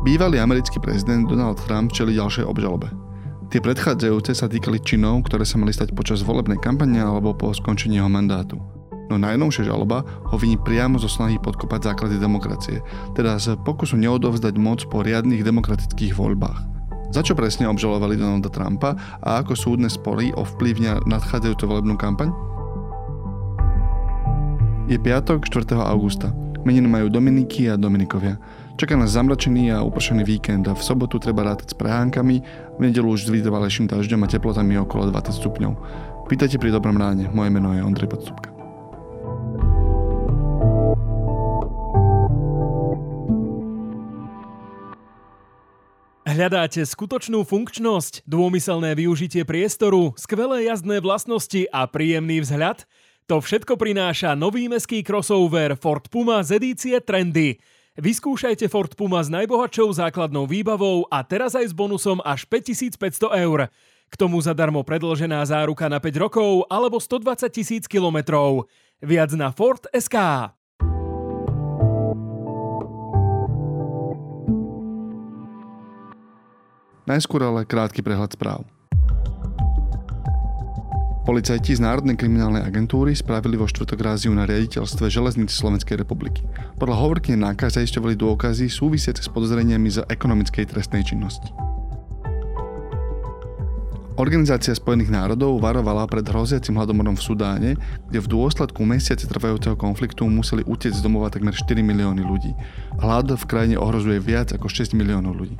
Bývalý americký prezident Donald Trump čeli ďalšej obžalobe. Tie predchádzajúce sa týkali činov, ktoré sa mali stať počas volebnej kampane alebo po skončení jeho mandátu. No najnovšia žaloba ho viní priamo zo snahy podkopať základy demokracie, teda z pokusu neodovzdať moc po riadnych demokratických voľbách. Za čo presne obžalovali Donalda Trumpa a ako súdne spory ovplyvňa nadchádzajúcu volebnú kampaň? Je piatok 4. augusta. Meniny majú Dominiky a Dominikovia. Čaká nás zamračený a upršený víkend a v sobotu treba rátať s prehánkami, v nedelu už s vytrvalejším dažďom a teplotami okolo 20 stupňov. Vítajte pri Dobrom ráne, moje meno je Ondrej Podstupka. Hľadáte skutočnú funkčnosť, dômyselné využitie priestoru, skvelé jazdné vlastnosti a príjemný vzhľad? To všetko prináša nový meský crossover Ford Puma z edície Trendy – Vyskúšajte Ford Puma s najbohatšou základnou výbavou a teraz aj s bonusom až 5500 eur. K tomu zadarmo predlžená záruka na 5 rokov alebo 120 tisíc kilometrov. Viac na Ford SK. Najskôr ale krátky prehľad správ. Policajti z Národnej kriminálnej agentúry spravili vo štvrtok ráziu na riaditeľstve železnice Slovenskej republiky. Podľa hovorky nákaz zaisťovali dôkazy súvisiace s podozreniami z ekonomickej trestnej činnosti. Organizácia Spojených národov varovala pred hroziacim hladomorom v Sudáne, kde v dôsledku mesiace trvajúceho konfliktu museli utiecť z domova takmer 4 milióny ľudí. Hlad v krajine ohrozuje viac ako 6 miliónov ľudí.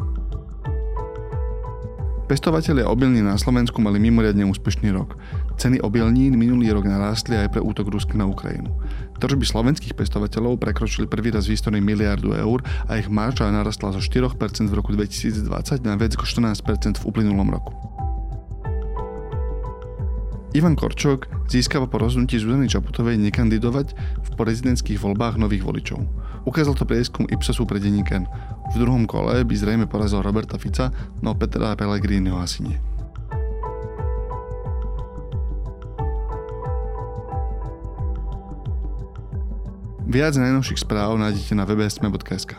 Pestovatelia obilní na Slovensku mali mimoriadne úspešný rok. Ceny obilnín minulý rok narástli aj pre útok Ruska na Ukrajinu. Tržby slovenských pestovateľov prekročili prvý raz v histórii miliardu eur a ich marža narastla zo 4% v roku 2020 na viac ako 14% v uplynulom roku. Ivan Korčok získava po rozhodnutí Zuzany Čaputovej nekandidovať v prezidentských voľbách nových voličov. Ukázal to prieskum Ipsosu pre denníken. V druhom kole by zrejme porazil Roberta Fica, no Petra Pellegriniho asi nie. Viac najnovších správ nájdete na webe sme.sk.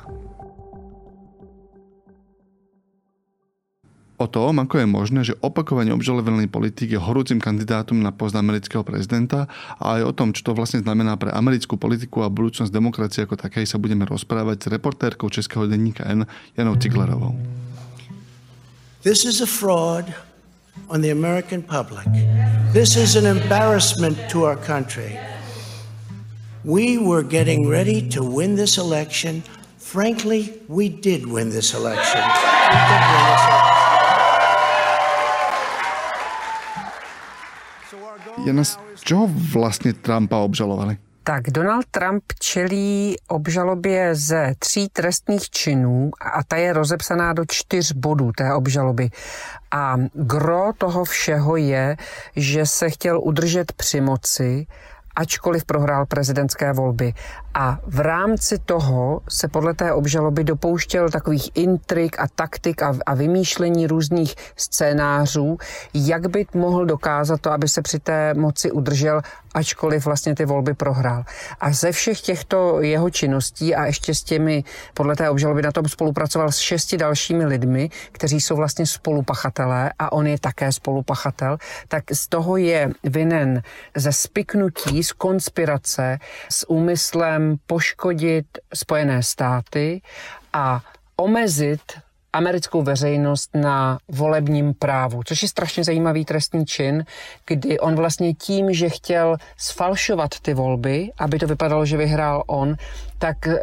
o tom, ako je možné, že opakovane obžalovaný politik je horúcim kandidátom na post amerického prezidenta a aj o tom, čo to vlastne znamená pre americkú politiku a budúcnosť demokracie ako takej sa budeme rozprávať s reportérkou českého denníka N Janou Ciglerovou. This is a fraud on the American public. This is an embarrassment to our country. We were getting ready to win this election. Frankly, we did win this election. We did win this election. Jana, z čeho vlastně Trumpa obžalovali? Tak Donald Trump čelí obžalobě ze tří trestných činů a ta je rozepsaná do čtyř bodů té obžaloby. A gro toho všeho je, že se chtěl udržet při moci, ačkoliv prohrál prezidentské volby. A v rámci toho se podle té obžaloby dopouštěl takových intrik a taktik a, a vymýšlení různých scénářů, jak by mohl dokázat to, aby se při té moci udržel, ačkoliv vlastně ty volby prohrál. A ze všech těchto jeho činností a ještě s těmi, podle té obžaloby na tom spolupracoval s šesti dalšími lidmi, kteří jsou vlastně spolupachatelé a on je také spolupachatel, tak z toho je vinen ze spiknutí, z konspirace, s úmyslem cílem poškodit Spojené státy a omezit americkou veřejnost na volebním právu, což je strašně zajímavý trestný čin, kdy on vlastně tím, že chtěl sfalšovat ty volby, aby to vypadalo, že vyhrál on, tak uh,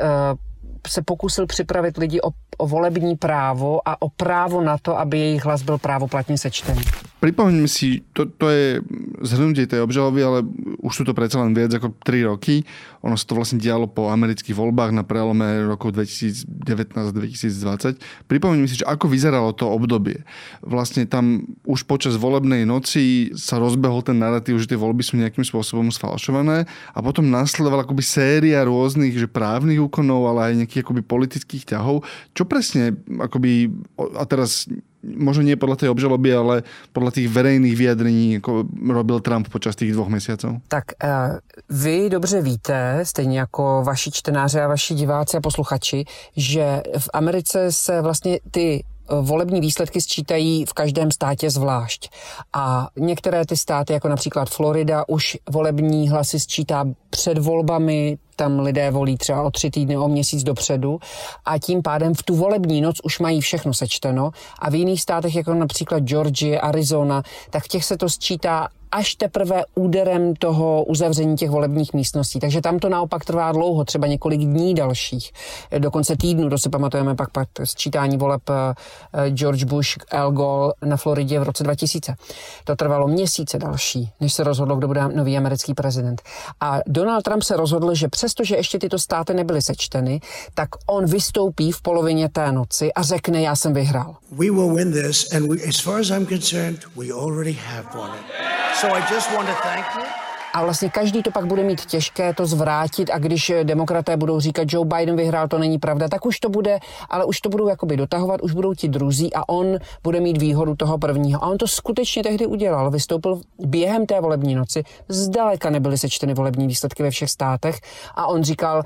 se pokusil připravit lidi o, o volební právo a o právo na to, aby jejich hlas byl právoplatně sečtený. Pripomeňme si, to, to je zhrnutie tej obžaloby, ale už sú to predsa len viac ako 3 roky. Ono sa to vlastne dialo po amerických voľbách na prelome rokov 2019-2020. Pripomeňme si, že ako vyzeralo to obdobie. Vlastne tam už počas volebnej noci sa rozbehol ten narratív, že tie voľby sú nejakým spôsobom sfalšované a potom nasledovala akoby séria rôznych že právnych ale nejakých akoby politických ťahov. Čo presne akoby, a teraz možno nie podľa tej obžaloby, ale podľa tých verejných vyjadrení, ako robil Trump počas tých dvoch mesiacov? Tak uh, vy dobře víte, stejně jako vaši čtenáři a vaši diváci a posluchači, že v Americe se vlastně ty volební výsledky sčítají v každém státě zvlášť. A některé ty státy, jako například Florida, už volební hlasy sčítá před volbami, tam lidé volí třeba o tři týdny, o měsíc dopředu a tím pádem v tu volební noc už mají všechno sečteno a v jiných státech, jako například Georgia, Arizona, tak v těch se to sčítá až teprve úderem toho uzavření těch volebních místností. Takže tam to naopak trvá dlouho, třeba několik dní dalších, dokonce týdnu, to si pamatujeme pak, pak sčítání voleb eh, George Bush, Al Gore na Floridě v roce 2000. To trvalo měsíce další, než se rozhodlo, kdo bude nový americký prezident. A Donald Trump se rozhodl, že přestože ještě tyto státy nebyly sečteny, tak on vystoupí v polovině té noci a řekne, já jsem vyhrál. We will win this and we, as far as I'm concerned, we already have won it. So I just want to thank you. A vlastně každý to pak bude mít těžké to zvrátit a když demokraté budou říkat, Joe Biden vyhrál, to není pravda, tak už to bude, ale už to budou jakoby dotahovat, už budou ti druzí a on bude mít výhodu toho prvního. A on to skutečně tehdy udělal. Vystoupil během té volební noci, zdaleka nebyly sečteny volební výsledky ve všech státech a on říkal,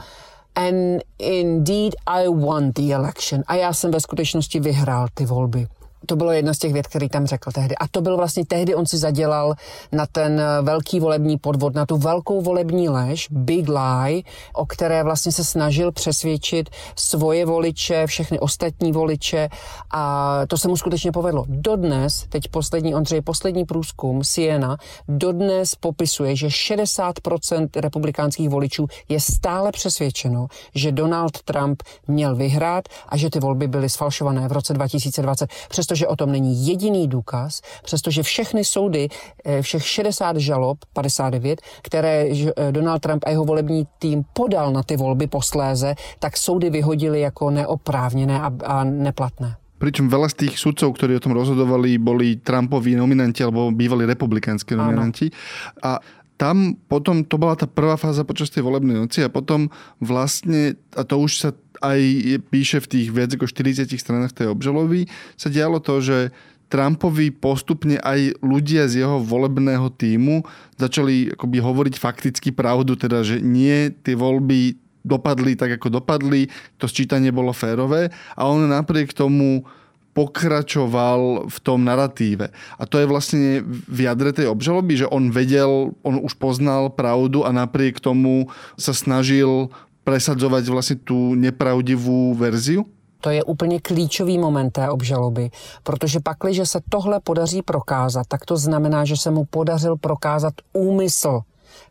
and indeed I won the election. A já jsem ve skutečnosti vyhrál ty volby. To bylo jedna z těch věd, který tam řekl tehdy. A to byl vlastně tehdy, on si zadělal na ten eh, velký volební podvod, na tu velkou volební lež, big lie, o které vlastně se snažil přesvědčit svoje voliče, všechny ostatní voliče a to se mu skutečně povedlo. Dodnes, teď poslední, Ondřej, poslední průzkum Siena, dodnes popisuje, že 60% republikánských voličů je stále přesvědčeno, že Donald Trump měl vyhrát a že ty volby byly sfalšované v roce 2020. Přesto přestože o tom není jediný důkaz, přestože všechny soudy, eh, všech 60 žalob, 59, které eh, Donald Trump a jeho volební tým podal na ty volby posléze, tak soudy vyhodili jako neoprávněné a, a neplatné. Pričom veľa z tých sudcov, ktorí o tom rozhodovali, boli Trumpoví nominanti alebo bývali republikánske nominanti. Ano. A tam potom, to bola tá prvá fáza počas tej volebnej noci a potom vlastne, a to už sa aj píše v tých viac ako 40 stranách tej obžaloby, sa dialo to, že Trumpovi postupne aj ľudia z jeho volebného týmu začali akoby hovoriť fakticky pravdu, teda že nie, tie voľby dopadli tak, ako dopadli, to sčítanie bolo férové a on napriek tomu pokračoval v tom narratíve. A to je vlastne v jadre tej obžaloby, že on vedel, on už poznal pravdu a napriek tomu sa snažil presadzovať vlastne tú nepravdivú verziu? To je úplně klíčový moment té obžaloby, protože pakliže se tohle podaří prokázat, tak to znamená, že se mu podařil prokázat úmysl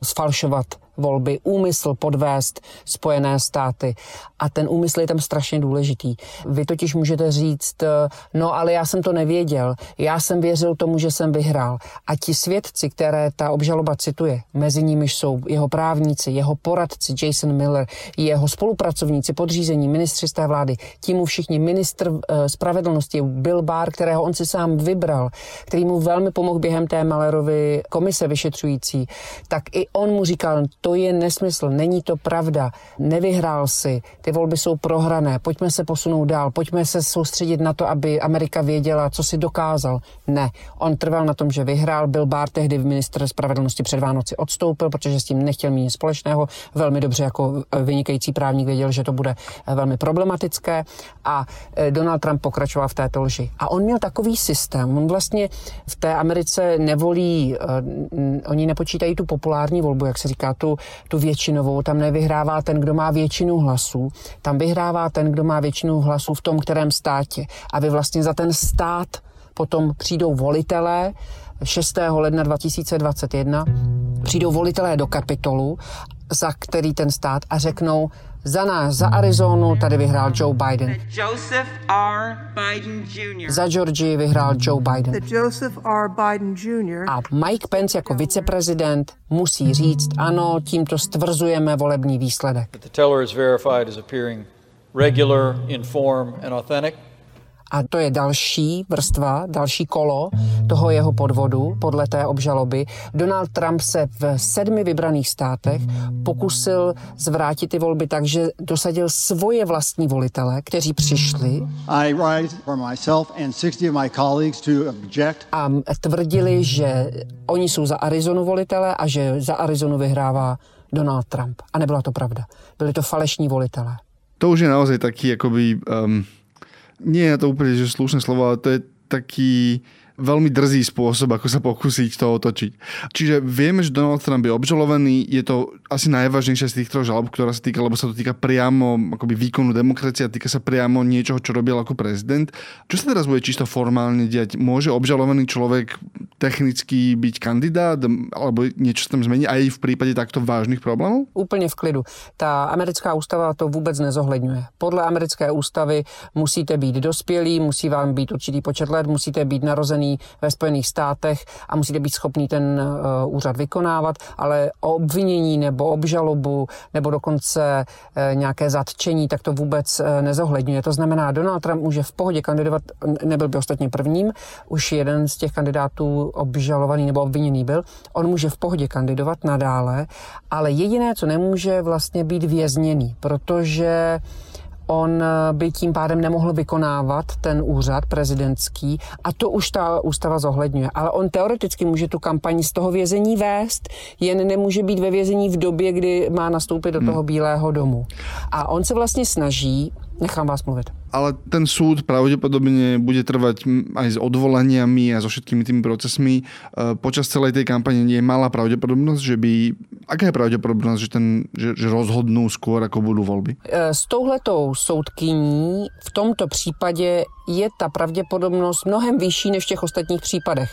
sfalšovat volby, úmysl podvést Spojené státy. A ten úmysl je tam strašně důležitý. Vy totiž můžete říct, eh, no ale já jsem to nevěděl, já jsem věřil tomu, že jsem vyhrál. A ti svědci, které ta obžaloba cituje, mezi nimi jsou jeho právníci, jeho poradci Jason Miller, jeho spolupracovníci, podřízení, ministři z té vlády, tím mu všichni ministr eh, spravedlnosti Bill Barr, kterého on si sám vybral, který mu velmi pomohl během té Malerovy komise vyšetřující, tak i on mu říkal, to je nesmysl, není to pravda, nevyhrál si, ty volby jsou prohrané, pojďme se posunout dál, pojďme se soustředit na to, aby Amerika věděla, co si dokázal. Ne, on trval na tom, že vyhrál, byl Bár tehdy v ministr spravedlnosti před Vánoci odstoupil, protože s tím nechtěl mít nic společného, velmi dobře jako vynikající právník věděl, že to bude velmi problematické. A eh, Donald Trump pokračoval v této lži. A on měl takový systém, on vlastně v té Americe nevolí, oni nepočítají tu populární volbu, jak se říká, tu tu většinovou, tam nevyhrává ten, kdo má většinu hlasů, tam vyhrává ten, kdo má většinu hlasů v tom kterém státě. A vy vlastně za ten stát potom přijdou volitelé 6. ledna 2021 přijdou volitelé do kapitolu, za který ten stát a řeknou, za nás, za Arizonu, tady vyhrál Joe Biden. Joseph R. Biden Jr. Za Georgii vyhrál Joe Biden. Joseph R. Biden Jr. A Mike Pence jako viceprezident musí říct, ano, tímto stvrzujeme volební výsledek. The teller is verified as appearing regular, in form and authentic. A to je další vrstva, další kolo toho jeho podvodu podle té obžaloby. Donald Trump se v sedmi vybraných státech pokusil zvrátit ty volby tak, že dosadil svoje vlastní volitele, kteří přišli a tvrdili, že oni jsou za Arizonu volitele a že za Arizonu vyhrává Donald Trump. A nebyla to pravda. Byli to falešní volitelé. To už je naozaj taký, akoby, um, že slušné slovo, ale to je taký veľmi drzý spôsob, ako sa pokúsiť to otočiť. Čiže vieme, že Donald Trump je obžalovaný, je to asi najvážnejšia z tých troch žalob, ktorá sa týka, lebo sa to týka priamo akoby výkonu demokracie a týka sa priamo niečoho, čo robil ako prezident. Čo sa teraz bude čisto formálne diať? Môže obžalovaný človek technicky byť kandidát, alebo niečo sa tam zmení aj v prípade takto vážnych problémov? Úplně v klidu. Ta americká ústava to vůbec nezohledňuje. Podle americké ústavy musíte být dospělí, musí vám být určitý počet let, musíte být narozený ve Spojených státech a musíte být schopný ten uh, úřad vykonávat, ale o obvinění nebo obžalobu nebo dokonce uh, nějaké zatčení, tak to vůbec uh, nezohledňuje. To znamená, Donald Trump může v pohodě kandidovat, nebyl by ostatně prvním, už jeden z těch kandidátů obžalovaný nebo obviněný byl, on může v pohodě kandidovat nadále, ale jediné, co nemůže vlastně být vězněný, protože on eh, by tím pádem nemohl vykonávat ten úřad prezidentský a to už ta ústava zohledňuje. Ale on teoreticky může tu kampaň z toho vězení vést, jen nemůže být ve vězení v době, kdy má nastoupit do hmm. toho Bílého domu. A on se vlastně snaží, nechám vás mluvit ale ten súd pravdepodobne bude trvať aj s odvolaniami a so všetkými tými procesmi. E, počas celej tej kampane je malá pravdepodobnosť, že by... Aká je pravdepodobnosť, že, ten, že, že rozhodnú skôr, ako budú voľby? E, s touhletou soudkyní v tomto případě je ta pravděpodobnost mnohem vyšší než v těch ostatních případech.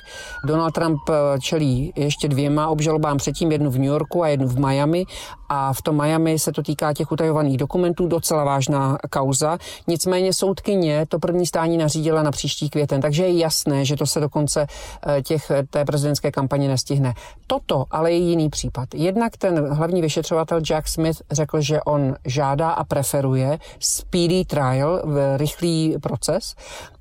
Donald Trump e, čelí ještě dvěma obžalobám předtím, jednu v New Yorku a jednu v Miami a v tom Miami se to týká těch utajovaných dokumentů, docela vážná kauza. Nicméně Nicméně soudkyně to první stání nařídila na příští květen, takže je jasné, že to se do konce eh, těch, eh, té prezidentské kampaně nestihne. Toto ale je jiný případ. Jednak ten hlavní vyšetřovatel Jack Smith řekl, že on žádá a preferuje speedy trial, rychlý proces,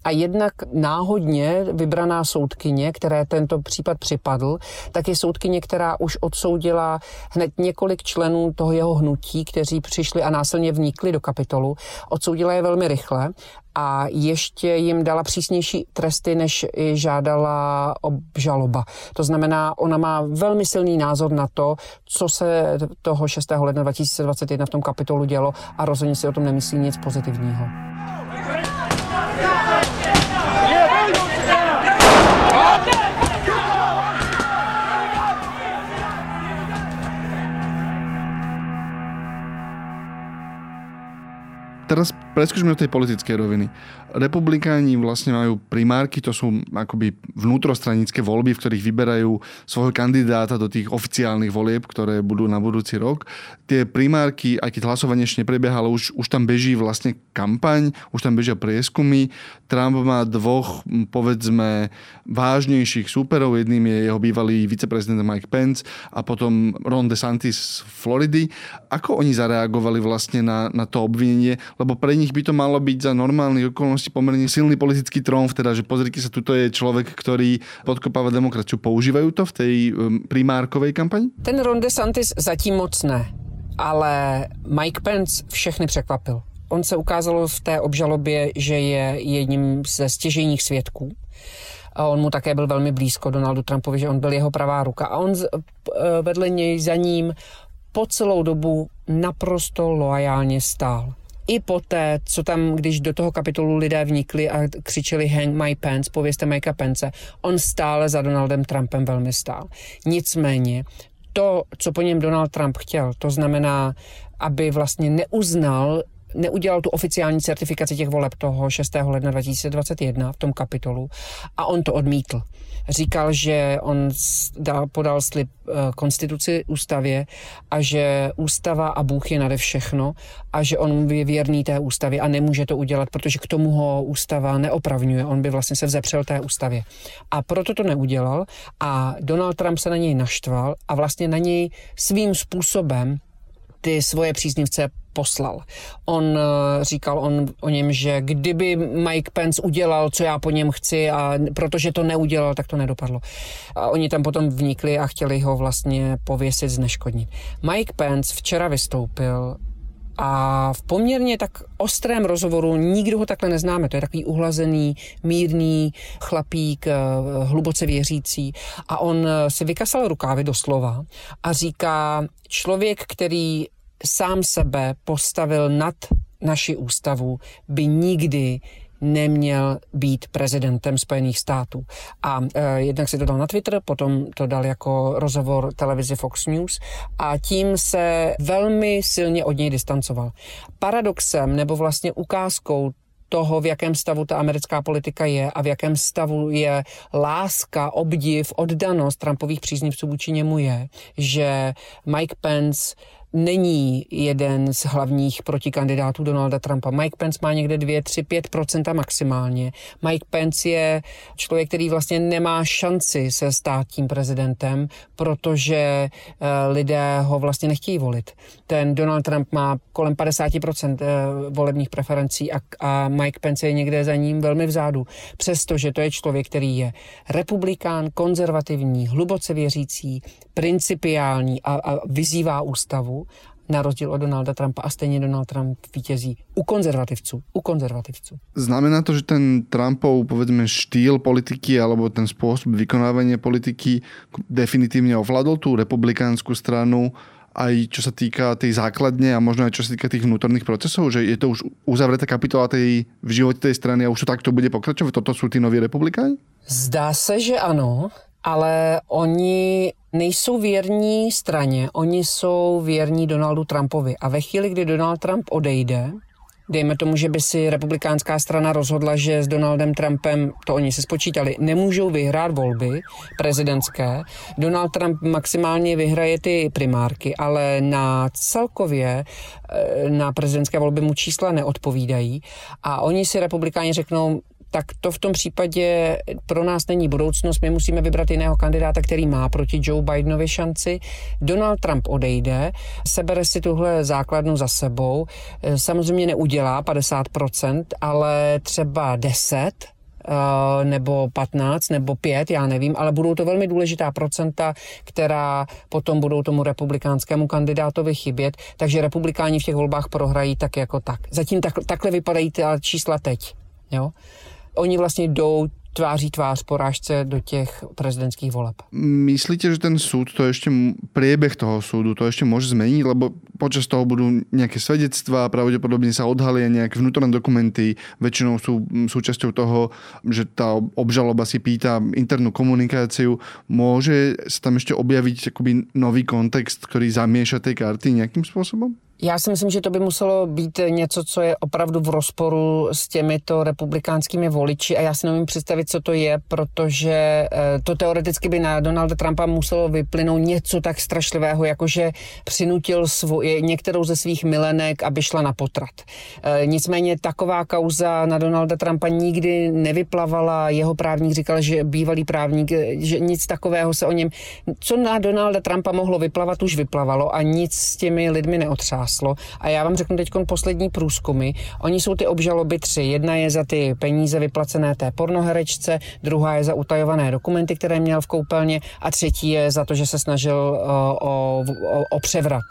a jednak náhodně vybraná soudkyně, které tento případ připadl, tak je soudkyně, která už odsoudila hned několik členů toho jeho hnutí, kteří přišli a násilně vnikli do kapitolu. Odsoudila je velmi rychle a ještě jim dala přísnější tresty, než žádala obžaloba. To znamená, ona má velmi silný názor na to, co se toho 6. ledna 2021 v tom kapitolu dělo a rozhodně si o tom nemyslí nic pozitivního. Teraz preskočme do tej politickej roviny. Republikáni vlastne majú primárky, to sú akoby vnútrostranické voľby, v ktorých vyberajú svojho kandidáta do tých oficiálnych volieb, ktoré budú na budúci rok. Tie primárky, aj keď hlasovanie ešte neprebieha, ale už, už tam beží vlastne kampaň, už tam bežia prieskumy. Trump má dvoch, povedzme, vážnejších súperov. Jedným je jeho bývalý viceprezident Mike Pence a potom Ron DeSantis z Floridy. Ako oni zareagovali vlastne na, na to obvinenie? lebo pre nich by to malo byť za normálnych okolností pomerne silný politický tromf, teda že pozrite sa, tuto je človek, ktorý podkopáva demokraciu. Používajú to v tej um, primárkovej kampani? Ten Ron DeSantis zatím moc ne, ale Mike Pence všechny překvapil. On se ukázalo v té obžalobě, že je jedním ze stěžejních svědků. A on mu také byl velmi blízko Donaldu Trumpovi, že on byl jeho pravá ruka. A on vedle něj za ním po celou dobu naprosto loajálně stál i poté, co tam, když do toho kapitolu lidé vnikli a křičeli hang my pants, pověste Mikea Pence, on stále za Donaldem Trumpem velmi stál. Nicméně to, co po něm Donald Trump chtěl, to znamená, aby vlastně neuznal neudělal tu oficiální certifikaci těch voleb toho 6. ledna 2021 v tom kapitolu a on to odmítl. Říkal, že on dal, podal slib eh, konstituci ústavě a že ústava a Bůh je nade všechno a že on je věrný té ústavě a nemůže to udělat, protože k tomu ho ústava neopravňuje. On by vlastně se vzepřel té ústavě. A proto to neudělal a Donald Trump se na něj naštval a vlastně na něj svým způsobem ty svoje příznivce poslal. On eh, říkal on o něm, že kdyby Mike Pence udělal, co já po něm chci a protože to neudělal, tak to nedopadlo. A oni tam potom vnikli a chtěli ho vlastně pověsit, zneškodnit. Mike Pence včera vystoupil a v poměrně tak ostrém rozhovoru, nikdo ho takhle neznáme, to je takový uhlazený, mírný chlapík, eh, hluboce věřící. A on eh, si vykasal rukávy doslova a říká, člověk, který sám sebe postavil nad naši ústavu, by nikdy neměl být prezidentem Spojených států. A e, jednak si to dal na Twitter, potom to dal jako rozhovor televizi Fox News a tím se velmi silně od něj distancoval. Paradoxem nebo vlastně ukázkou toho, v jakém stavu ta americká politika je a v jakém stavu je láska, obdiv, oddanost Trumpových příznivců vůči němu je, že Mike Pence není jeden z hlavních protikandidátů Donalda Trumpa. Mike Pence má někde 2, 3, 5% maximálně. Mike Pence je člověk, který vlastně nemá šanci se stát tím prezidentem, protože eh, lidé ho vlastně nechtějí volit. Ten Donald Trump má kolem 50 eh, volebních preferencí a, a Mike Pence je někde za ním velmi vzadu. Přestože to je člověk, který je republikán, konzervativní, hluboce věřící, principiální a, a vyzývá ústavu, na rozdíl od Donalda Trumpa a stejně Donald Trump vítězí u konzervativců. U konzervativců. Znamená to, že ten Trumpov, povedzme, štýl politiky alebo ten spôsob vykonávania politiky definitívne ovládol tú republikánsku stranu aj čo sa týka tej základne a možno aj čo sa týka tých vnútorných procesov, že je to už uzavretá kapitola tej, v živote tej strany a už to takto bude pokračovať? Toto sú tí noví republikáni? Zdá se, že ano, ale oni nejsou věrní straně, oni jsou věrní Donaldu Trumpovi. A ve chvíli, kdy Donald Trump odejde, dejme tomu, že by si republikánská strana rozhodla, že s Donaldem Trumpem, to oni se spočítali, nemůžou vyhrát volby prezidentské. Donald Trump maximálně vyhraje ty primárky, ale na celkově eh, na prezidentské volby mu čísla neodpovídají. A oni si republikáni řeknou, tak to v tom případě pro nás není budoucnost. My musíme vybrat jiného kandidáta, který má proti Joe Bidenovi šanci. Donald Trump odejde, sebere si tuhle základnu za sebou. Eh, samozřejmě neudělá 50%, ale třeba 10, eh, nebo 15 nebo 5, já nevím, ale budou to velmi důležitá procenta, která potom budou tomu republikánskému kandidátovi chybět, takže republikáni v těch volbách prohrají tak jako tak. Zatím tak, takhle vypadají ta čísla teď. Jo? Oni vlastně jdou tváří tvář porážce do těch prezidentských voleb. Myslíte, že ten súd, to ešte priebeh toho súdu, to ešte môže zmeniť, lebo počas toho budú nejaké svedectvá, pravdepodobne sa odhalia nejaké vnútorné dokumenty, väčšinou sú súčasťou toho, že tá obžaloba si pýta internú komunikáciu. Môže sa tam ešte objaviť akoby nový kontext, ktorý zamieša tej karty nejakým spôsobom? Já si myslím, že to by muselo být něco, co je opravdu v rozporu s těmito republikánskými voliči a já si nevím představit, co to je, protože eh, to teoreticky by na Donalda Trumpa muselo vyplynout něco tak strašlivého, jako že přinutil svoje, některou ze svých milenek, aby šla na potrat. Eh, nicméně taková kauza na Donalda Trumpa nikdy nevyplavala. Jeho právník říkal, že bývalý právník, že nic takového se o něm, co na Donalda Trumpa mohlo vyplavat, už vyplavalo a nic s těmi lidmi neotřáslo kláslo. A já vám řeknu teď poslední průzkumy. Oni jsou ty obžaloby tři. Jedna je za ty peníze vyplacené té pornoherečce, druhá je za utajované dokumenty, které měl v koupelně a třetí je za to, že se snažil o, o, o převrat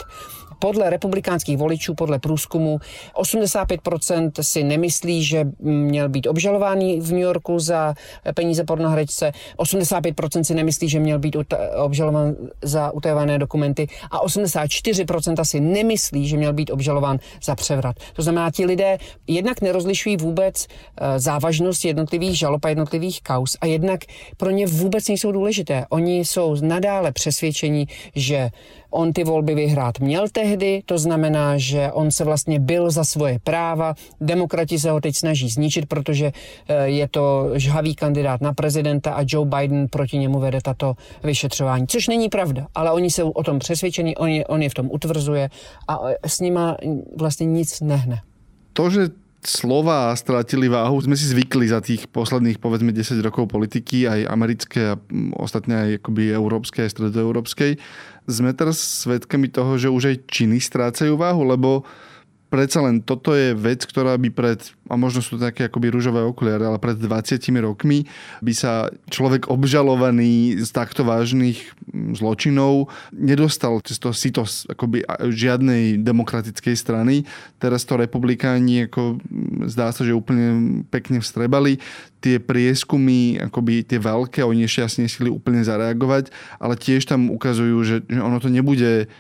podle republikánských voličů, podle průzkumu, 85% si nemyslí, že měl být obžalovaný v New Yorku za peníze pornohrečce, 85% si nemyslí, že měl být obžalován za utajované dokumenty a 84% si nemyslí, že měl být obžalován za převrat. To znamená, ti lidé jednak nerozlišují vůbec eh, závažnost jednotlivých žalob a jednotlivých kaus a jednak pro ně vůbec nejsou důležité. Oni jsou nadále přesvědčení, že On ty volby vyhrát měl tehdy, to znamená, že on se vlastně byl za svoje práva. Demokrati se ho teď snaží zničit, protože eh, je to žhavý kandidát na prezidenta a Joe Biden proti němu vede tato vyšetřování. Což není pravda, ale oni jsou o tom přesvědčení, on je, on je v tom utvrzuje a eh, s nima vlastně nic nehne. To, že slova stratili váhu. Sme si zvykli za tých posledných povedzme 10 rokov politiky, aj americké a ostatne aj akoby európskej, aj stredoeurópskej. Sme teraz svedkami toho, že už aj činy strácajú váhu, lebo predsa len toto je vec, ktorá by pred, a možno sú to také akoby rúžové okuliare, ale pred 20 rokmi by sa človek obžalovaný z takto vážnych mm, zločinov nedostal cez to sito akoby žiadnej demokratickej strany. Teraz to republikáni ako mm, zdá sa, že úplne pekne vstrebali. Tie prieskumy, akoby tie veľké, oni ešte nesili úplne zareagovať, ale tiež tam ukazujú, že, že ono to nebude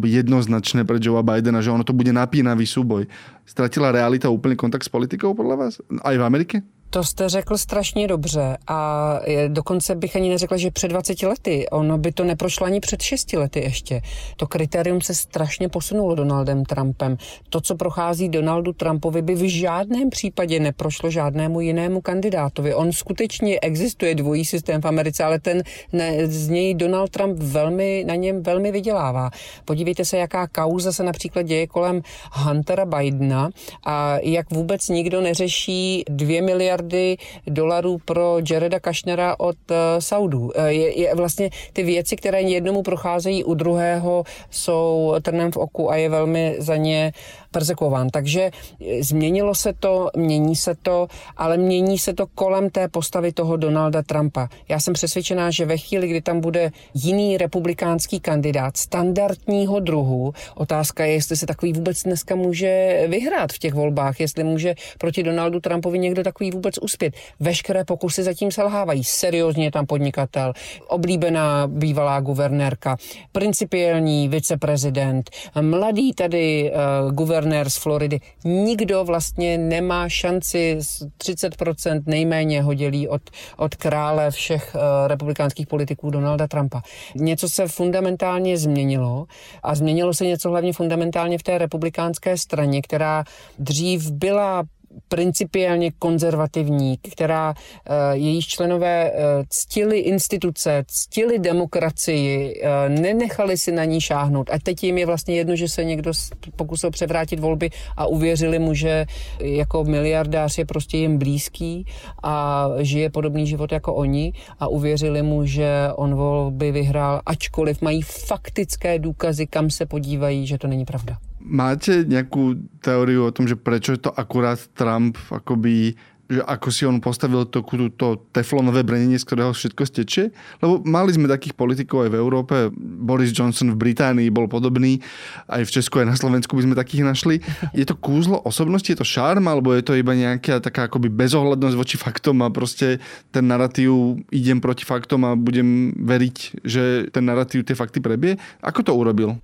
jednoznačné pre Joea Bidena, že ono to bude napínavý súboj. Stratila realita úplný kontakt s politikou podľa vás? Aj v Amerike? To jste řekl strašně dobře a dokonce bych ani neřekla, že před 20 lety. Ono by to neprošlo ani před 6 lety ještě. To kritérium se strašně posunulo Donaldem Trumpem. To, co prochází Donaldu Trumpovi, by v žádném případě neprošlo žádnému jinému kandidátovi. On skutečně existuje dvojí systém v Americe, ale ten ne, z něj Donald Trump velmi, na něm velmi vydělává. Podívejte se, jaká kauza se například děje kolem Huntera Bidena a jak vůbec nikdo neřeší dvě miliardy miliardy dolarů pro Jareda Kašnera od uh, Saudů. Uh, je, je vlastně ty věci, které jednomu procházejí u druhého, jsou trnem v oku a je velmi za ně persekuován. Takže eh, změnilo se to, mění se to, ale mění se to kolem té postavy toho Donalda Trumpa. Já jsem přesvědčená, že ve chvíli, kdy tam bude jiný republikánský kandidát standardního druhu, otázka je, jestli se takový vůbec dneska může vyhrát v těch volbách, jestli může proti Donaldu Trumpovi někdo takový vůbec uspět. Veškeré pokusy zatím selhávají. Seriózně tam podnikatel, oblíbená bývalá guvernérka, principiální viceprezident, mladý tady uh, guvernér guvernér z Floridy. Nikdo vlastně nemá šanci, 30% nejméně ho dělí od, od krále všech uh, republikánských politiků Donalda Trumpa. Něco se fundamentálně změnilo a změnilo se něco hlavně fundamentálně v té republikánské straně, která dřív byla principiálně konzervativní, která eh, jejíž členové eh, ctili instituce, ctili demokracii, eh, nenechali si na ní šáhnout. A teď jim je vlastně jedno, že se někdo pokusil převrátit volby a uvěřili mu, že jako miliardář je prostě jim blízký a žije podobný život jako oni a uvěřili mu, že on volby vyhrál, ačkoliv mají faktické důkazy, kam se podívají, že to není pravda. Máte nejakú teóriu o tom, že prečo je to akurát Trump akoby že ako si on postavil to, to teflonové brnenie, z ktorého všetko stečie. Lebo mali sme takých politikov aj v Európe. Boris Johnson v Británii bol podobný. Aj v Česku, aj na Slovensku by sme takých našli. Je to kúzlo osobnosti, je to šarm, alebo je to iba nejaká taká akoby bezohľadnosť voči faktom a proste ten narratív idem proti faktom a budem veriť, že ten narratív tie fakty prebie. Ako to urobil?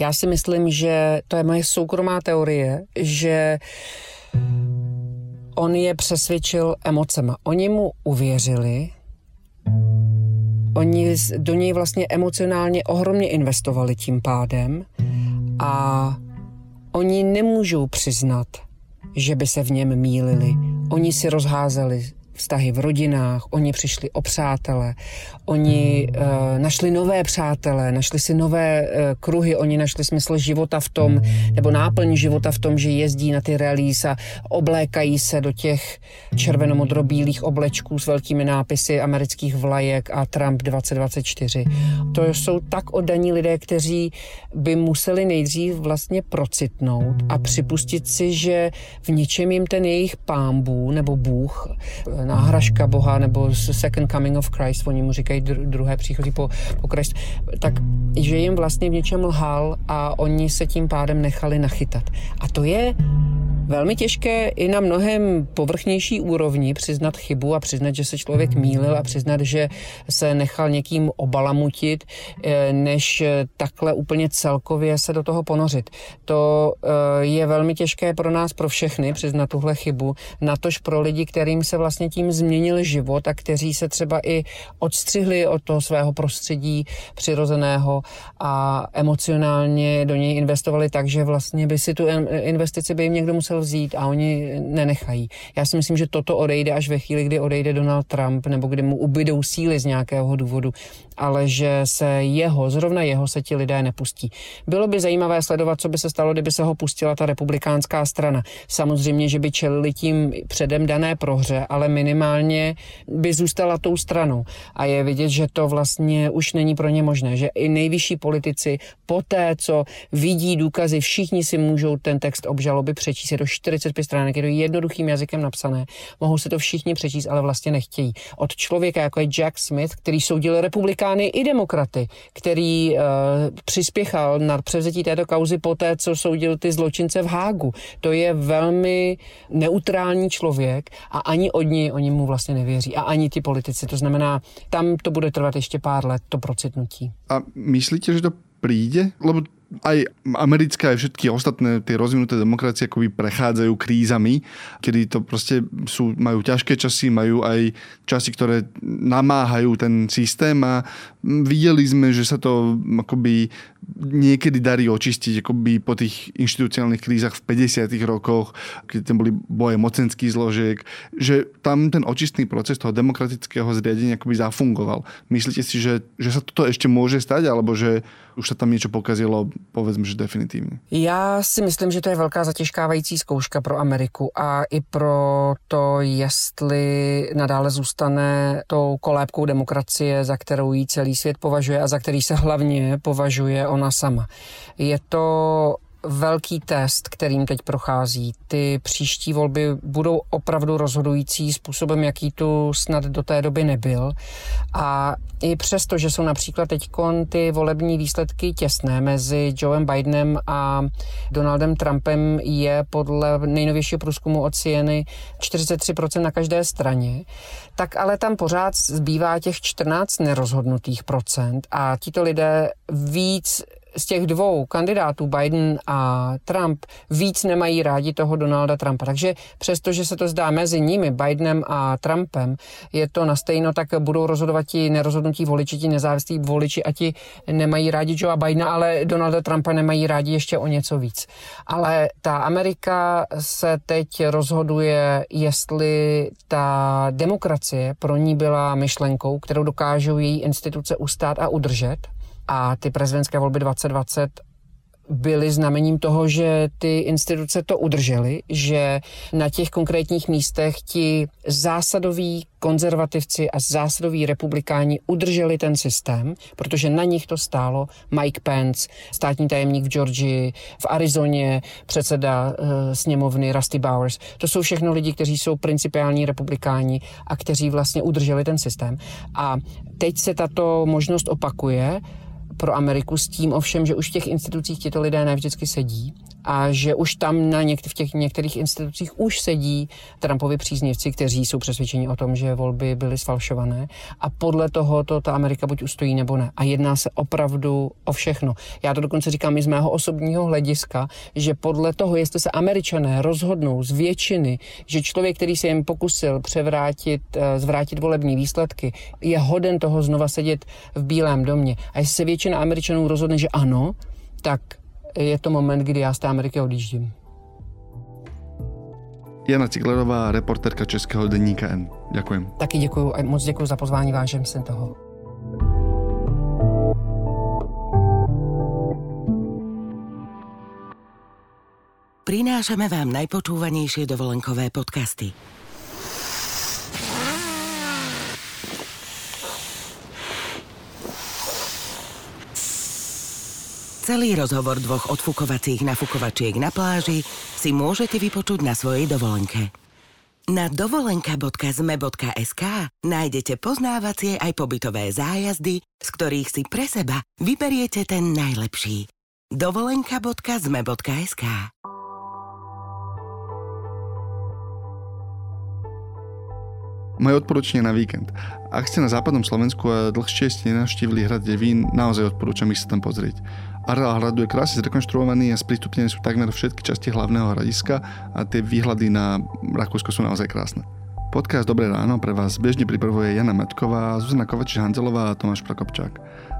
Já si myslím, že to je moje soukromá teorie, že on je přesvědčil emocema. Oni mu uvěřili, oni do něj vlastně emocionálně ohromně investovali tím pádem a oni nemůžou přiznat, že by se v něm mýlili. Oni si rozházeli vztahy v rodinách, oni přišli o přátele, oni uh, našli nové přátele, našli si nové uh, kruhy, oni našli smysl života v tom, nebo náplň života v tom, že jezdí na ty rallies a oblékají se do těch červenomodrobílých oblečků s velkými nápisy amerických vlajek a Trump 2024. To jsou tak oddaní lidé, kteří by museli nejdřív vlastně procitnout a připustit si, že v něčem jim ten jejich pámbu nebo bůh náhražka Boha nebo second coming of Christ, oni mu říkají druhé příchozí po, po Christ, tak že jim vlastně v něčem lhal a oni se tím pádem nechali nachytat. A to je velmi těžké i na mnohem povrchnější úrovni přiznat chybu a přiznat, že se člověk mýlil a přiznat, že se nechal někým obalamutit, eh, než takhle úplně celkově se do toho ponořit. To eh, je velmi těžké pro nás, pro všechny, přiznat tuhle chybu, natož pro lidi, kterým se vlastně tím změnil život a kteří se třeba i odstřihli od toho svého prostředí přirozeného a emocionálně do něj investovali tak, že vlastně by si tu investici by jim někdo musel vzít a oni nenechají. Já si myslím, že toto odejde až ve chvíli, kdy odejde Donald Trump nebo kdy mu ubydou síly z nějakého důvodu ale že se jeho, zrovna jeho se ti lidé nepustí. Bylo by zajímavé sledovat, co by se stalo, kdyby se ho pustila ta republikánská strana. Samozřejmě, že by čelili tím předem dané prohře, ale minimálně by zůstala tou stranou. A je vidět, že to vlastně už není pro ně možné, že i nejvyšší politici po té, co vidí důkazy, všichni si můžou ten text obžaloby přečíst. Je to 45 stránek, je to jednoduchým jazykem napsané. Mohou si to všichni přečíst, ale vlastně nechtějí. Od člověka, jako je Jack Smith, který soudil republikány i demokraty, který uh, přispěchal na převzetí této kauzy po té, co soudil ty zločince v Hágu. To je velmi neutrální člověk a ani od ní oni mu vlastně nevěří. A ani ti politici. To znamená, tam to bude trvat ještě pár let, to procitnutí. A myslíte, že to príde? Lebo aj americké, aj všetky ostatné tie rozvinuté demokracie akoby prechádzajú krízami, kedy to proste sú, majú ťažké časy, majú aj časy, ktoré namáhajú ten systém a videli sme, že sa to akoby niekedy darí očistiť akoby po tých inštitucionálnych krízach v 50. rokoch, keď tam boli boje mocenských zložiek, že tam ten očistný proces toho demokratického zriadenia akoby zafungoval. Myslíte si, že, že sa toto ešte môže stať, alebo že už sa tam niečo pokazilo povedzme, že definitivně. Já si myslím, že to je velká zatěžkávající zkouška pro Ameriku a i pro to, jestli nadále zůstane tou kolébkou demokracie, za kterou jí celý svět považuje a za který se hlavně považuje ona sama. Je to velký test, kterým teď prochází. Ty příští volby budou opravdu rozhodující způsobem, jaký tu snad do té doby nebyl. A i přesto, že jsou například teď ty volební výsledky těsné mezi Joeem Bidenem a Donaldem Trumpem je podle nejnovějšího průzkumu od Sieny 43% na každé straně, tak ale tam pořád zbývá těch 14 nerozhodnutých procent a tito lidé víc z těch dvou kandidátů, Biden a Trump, víc nemají rádi toho Donalda Trumpa. Takže přestože se to zdá mezi nimi, Bidenem a Trumpem, je to na stejno, tak budou rozhodovat ti nerozhodnutí voliči, ti nezávislí voliči a ti nemají rádi Joea Bidena, ale Donalda Trumpa nemají rádi ještě o něco víc. Ale ta Amerika se teď rozhoduje, jestli ta demokracie pro ní byla myšlenkou, kterou dokážou její instituce ustát a udržet, a ty prezidentské volby 2020 byly znamením toho, že ty instituce to udržely, že na těch konkrétních místech ti zásadoví konzervativci a zásadoví republikáni udrželi ten systém, protože na nich to stálo Mike Pence, státní tajemník v Georgii, v Arizoně, předseda uh, sněmovny Rusty Bowers. To jsou všechno lidi, kteří jsou principiální republikáni a kteří vlastně udrželi ten systém. A teď se tato možnost opakuje pro Ameriku s tím ovšem, že už v těch institucích tyto lidé nevždycky sedí a že už tam na něk- v těch některých institucích už sedí Trumpovi příznivci, kteří jsou přesvědčeni o tom, že volby byly sfalšované a podle toho to ta Amerika buď ustojí nebo ne. A jedná se opravdu o všechno. Já to dokonce říkám i z mého osobního hlediska, že podle toho, jestli se američané rozhodnou z většiny, že člověk, který se jim pokusil převrátit, eh, zvrátit volební výsledky, je hoden toho znova sedět v Bílém domě. A jestli se většina Američanů rozhodne, že ano, tak je to moment, kdy já z té Ameriky odjíždím. Jana Ciglerová, reporterka Českého denníka N. Děkuji. Taky děkuji a moc děkuji za pozvání, vážím si toho. Prinášame vám najpočúvanejšie dovolenkové podcasty. Celý rozhovor dvoch odfukovacích nafukovačiek na pláži si môžete vypočuť na svojej dovolenke. Na dovolenka.zme.sk nájdete poznávacie aj pobytové zájazdy, z ktorých si pre seba vyberiete ten najlepší. dovolenka.zme.sk Moje odporúčanie na víkend. Ak ste na západnom Slovensku a dlhšie ste nenavštívili hrad Devín, naozaj odporúčam ich sa tam pozrieť. Areál hradu je krásne zrekonštruovaný a sprístupnené sú takmer všetky časti hlavného hradiska a tie výhľady na Rakúsko sú naozaj krásne. Podcast Dobré ráno pre vás bežne pripravuje Jana Metková, Zuzana Kovačiš-Hanzelová a Tomáš Prokopčák.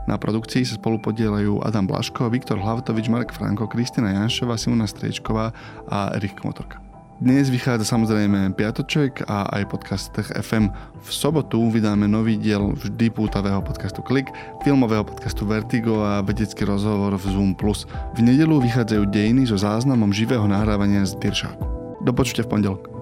Na produkcii sa spolu podielajú Adam Blaško, Viktor Hlavtovič, Marek Franko, Kristina Janšová, Simona Striečková a Erik Motorka. Dnes vychádza samozrejme Piatoček a aj podcast Tech FM. V sobotu vydáme nový diel vždy pútavého podcastu Klik, filmového podcastu Vertigo a vedecký rozhovor v Zoom+. V nedelu vychádzajú dejiny so záznamom živého nahrávania z Diršáku. Do v pondelok.